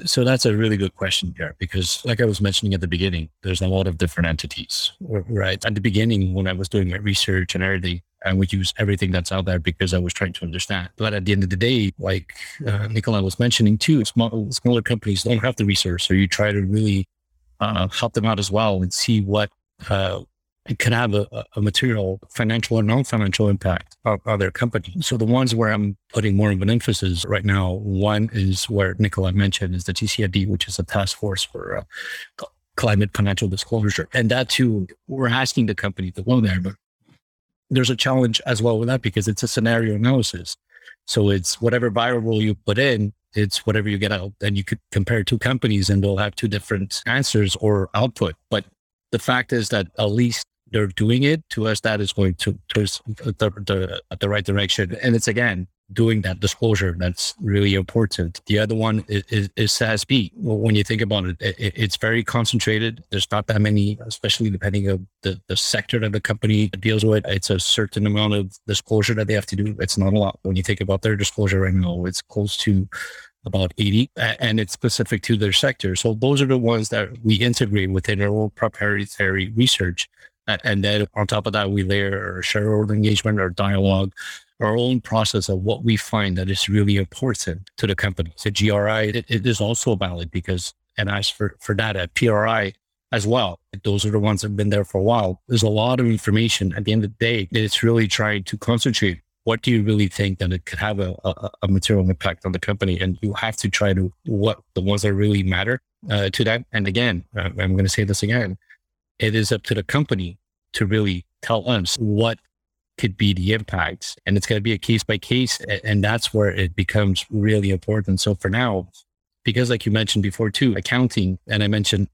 So that's a really good question here because, like I was mentioning at the beginning, there's a lot of different entities, right? At the beginning, when I was doing my research and everything, I would use everything that's out there because I was trying to understand. But at the end of the day, like uh, Nicola was mentioning too, small, smaller companies don't have the resource. So you try to really uh, help them out as well and see what uh, it can have a, a material financial or non-financial impact of other companies. So the ones where I'm putting more of an emphasis right now, one is where Nicola mentioned is the TCFD, which is a task force for uh, climate financial disclosure. And that too, we're asking the company to go there, but there's a challenge as well with that because it's a scenario analysis. So it's whatever variable you put in, it's whatever you get out. And you could compare two companies and they'll have two different answers or output. But the fact is that at least they're doing it to us, that is going to towards uh, the, the, uh, the right direction. And it's again doing that disclosure that's really important. The other one is, is, is SASB. Well, when you think about it, it, it's very concentrated. There's not that many, especially depending on the, the sector that the company deals with. It's a certain amount of disclosure that they have to do. It's not a lot. When you think about their disclosure right now, it's close to about 80 and it's specific to their sector. So those are the ones that we integrate within our own proprietary research and then on top of that, we layer shareholder engagement, our dialogue, our own process of what we find that is really important to the company. So GRI, it, it is also valid because, and as for, for that at PRI as well, those are the ones that have been there for a while. There's a lot of information at the end of the day. It's really trying to concentrate. What do you really think that it could have a, a, a material impact on the company? And you have to try to what the ones that really matter uh, to that. And again, uh, I'm going to say this again it is up to the company to really tell us what could be the impact. And it's going to be a case by case. And that's where it becomes really important. So for now, because like you mentioned before too, accounting, and I mentioned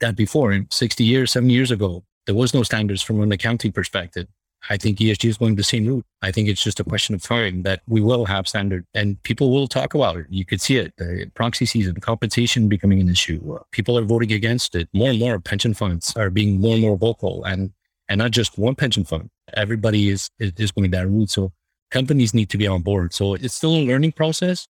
that before, 60 years, 70 years ago, there was no standards from an accounting perspective. I think ESG is going the same route. I think it's just a question of time that we will have standard and people will talk about it. You could see it. The proxy season, compensation becoming an issue. People are voting against it. More and more pension funds are being more and more vocal and, and not just one pension fund. Everybody is, is, is going that route. So companies need to be on board. So it's still a learning process,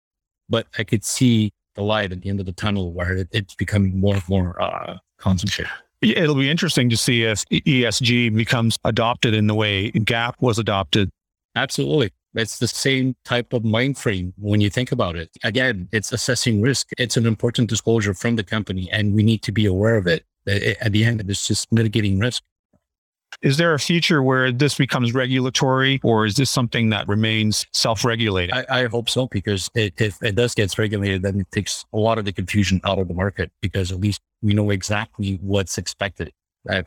but I could see the light at the end of the tunnel where it, it's becoming more and more uh, concentrated. It'll be interesting to see if ESG becomes adopted in the way GAAP was adopted. Absolutely. It's the same type of mind frame when you think about it. Again, it's assessing risk. It's an important disclosure from the company, and we need to be aware of it. At the end, it's just mitigating risk. Is there a future where this becomes regulatory, or is this something that remains self regulated? I, I hope so, because it, if it does get regulated, then it takes a lot of the confusion out of the market, because at least we know exactly what's expected. I,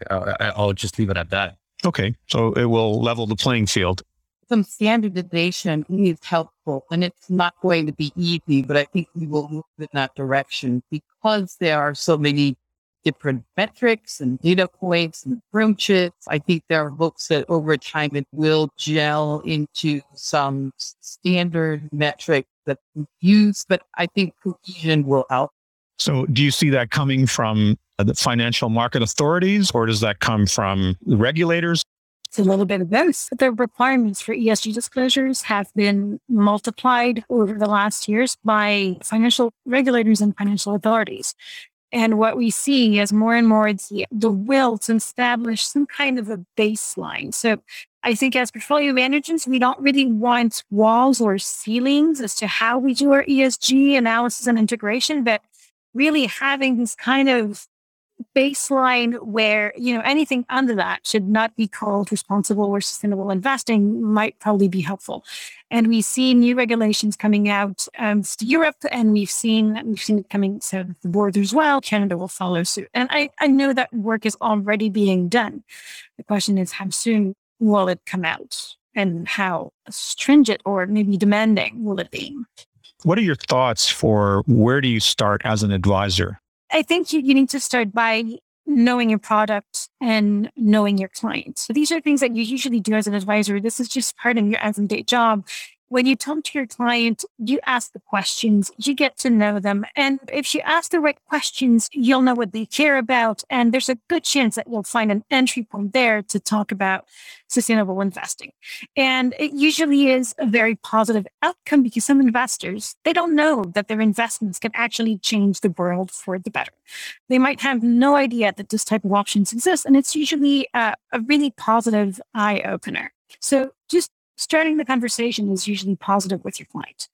will just leave it at that. Okay, so it will level the playing field. Some standardization is helpful, and it's not going to be easy, but I think we will move in that direction because there are so many different metrics and data points and approaches. I think there are books that over time it will gel into some standard metric that we use, but I think cohesion will help. So do you see that coming from uh, the financial market authorities or does that come from the regulators? It's a little bit of both. The requirements for ESG disclosures have been multiplied over the last years by financial regulators and financial authorities. And what we see is more and more the, the will to establish some kind of a baseline. So I think as portfolio managers, we don't really want walls or ceilings as to how we do our ESG analysis and integration, but really having this kind of baseline where you know anything under that should not be called responsible or sustainable investing might probably be helpful. And we see new regulations coming out um, to europe and we've seen we've seen it coming to the border as well. Canada will follow suit. And I, I know that work is already being done. The question is how soon will it come out and how stringent or maybe demanding will it be? What are your thoughts for where do you start as an advisor I think you, you need to start by knowing your product and knowing your client. So these are things that you usually do as an advisor. This is just part of your everyday job when you talk to your client, you ask the questions, you get to know them. And if you ask the right questions, you'll know what they care about. And there's a good chance that you'll find an entry point there to talk about sustainable investing. And it usually is a very positive outcome because some investors, they don't know that their investments can actually change the world for the better. They might have no idea that this type of options exist. And it's usually a, a really positive eye opener. So just starting the conversation is usually positive with your client.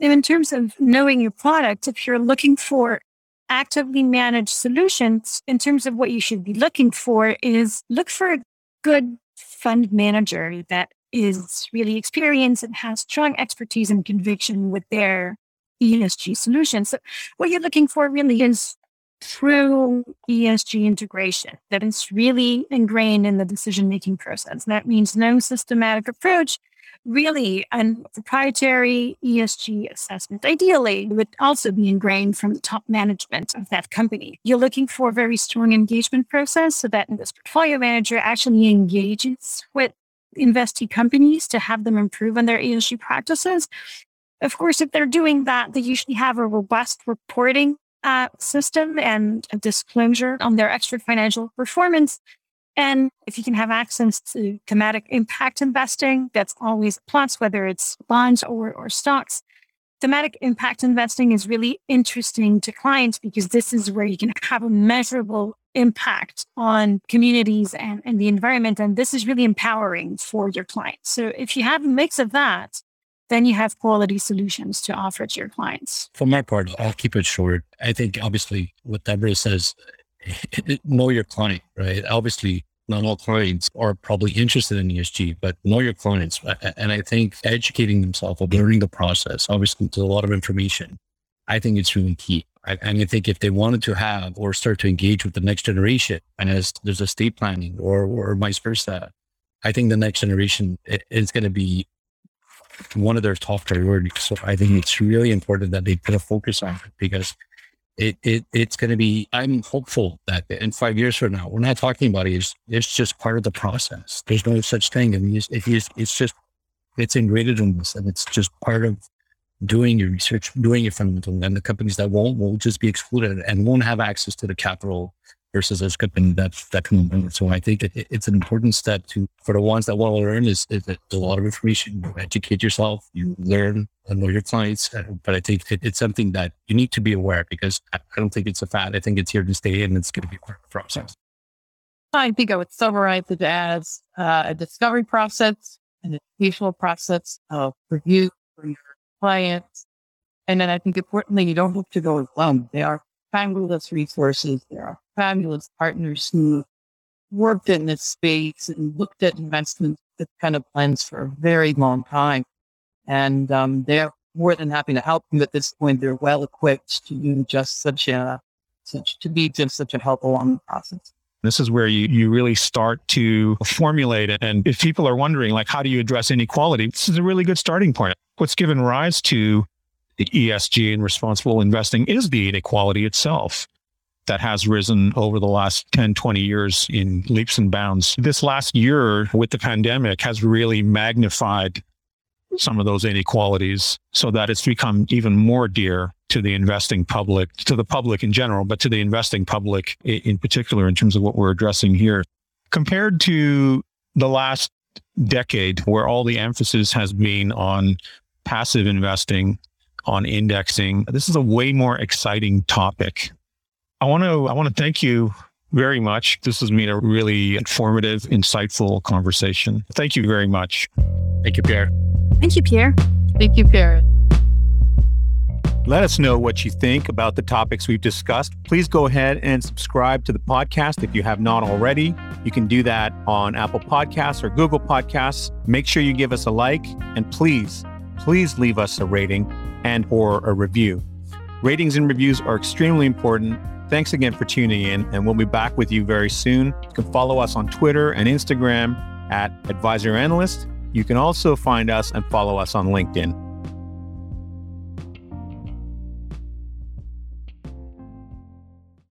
And in terms of knowing your product, if you're looking for actively managed solutions, in terms of what you should be looking for, is look for a good fund manager that is really experienced and has strong expertise and conviction with their ESG solutions. So what you're looking for really is true ESG integration that is really ingrained in the decision making process. That means no systematic approach, really and proprietary ESG assessment. Ideally, would also be ingrained from the top management of that company. You're looking for a very strong engagement process so that this portfolio manager actually engages with investee companies to have them improve on their ESG practices. Of course, if they're doing that, they usually have a robust reporting uh, system and a disclosure on their extra financial performance. And if you can have access to thematic impact investing, that's always plus, whether it's bonds or, or stocks. Thematic impact investing is really interesting to clients because this is where you can have a measurable impact on communities and, and the environment. And this is really empowering for your clients. So if you have a mix of that, then you have quality solutions to offer to your clients. For my part, I'll keep it short. I think obviously what Deborah says, know your client, right? Obviously, not all clients are probably interested in ESG, but know your clients. And I think educating themselves or learning the process, obviously, there's a lot of information. I think it's really key. And I think if they wanted to have or start to engage with the next generation, and as there's estate planning or, or vice versa, I think the next generation is going to be one of their top priorities. So I think it's really important that they put a focus on it because it, it it's going to be. I'm hopeful that in five years from now, we're not talking about it. It's, it's just part of the process. There's no such thing. I mean, it's, it's, it's just it's ingrained in this, and it's just part of doing your research, doing your fundamental, and the companies that won't will just be excluded and won't have access to the capital versus those companies that that can learn. So I think it, it's an important step to for the ones that want to learn is, is a lot of information. You educate yourself, you learn and know your clients. Uh, but I think it, it's something that you need to be aware because I, I don't think it's a fad. I think it's here to stay and it's going to be part of the process. I think I would summarize it as uh, a discovery process, an educational process of review for your clients. And then I think importantly, you don't have to go alone. There are fabulous resources. There are fabulous partners who worked in this space and looked at investments with kind of plans for a very long time. And um, they're more than happy to help you at this point. They're well equipped to do just such a, such, to be just such a help along the process. This is where you, you really start to formulate it. And if people are wondering, like, how do you address inequality? This is a really good starting point. What's given rise to the ESG and responsible investing is the inequality itself that has risen over the last 10, 20 years in leaps and bounds. This last year with the pandemic has really magnified some of those inequalities so that it's become even more dear to the investing public, to the public in general, but to the investing public in particular in terms of what we're addressing here. Compared to the last decade where all the emphasis has been on passive investing, on indexing, this is a way more exciting topic. I want to I want to thank you very much. This has been a really informative, insightful conversation. Thank you very much. Thank you, Pierre. Thank you, Pierre. Thank you, Pierre. Let us know what you think about the topics we've discussed. Please go ahead and subscribe to the podcast if you have not already. You can do that on Apple Podcasts or Google Podcasts. Make sure you give us a like and please, please leave us a rating and or a review. Ratings and reviews are extremely important. Thanks again for tuning in and we'll be back with you very soon. You can follow us on Twitter and Instagram at Advisor Analyst. You can also find us and follow us on LinkedIn.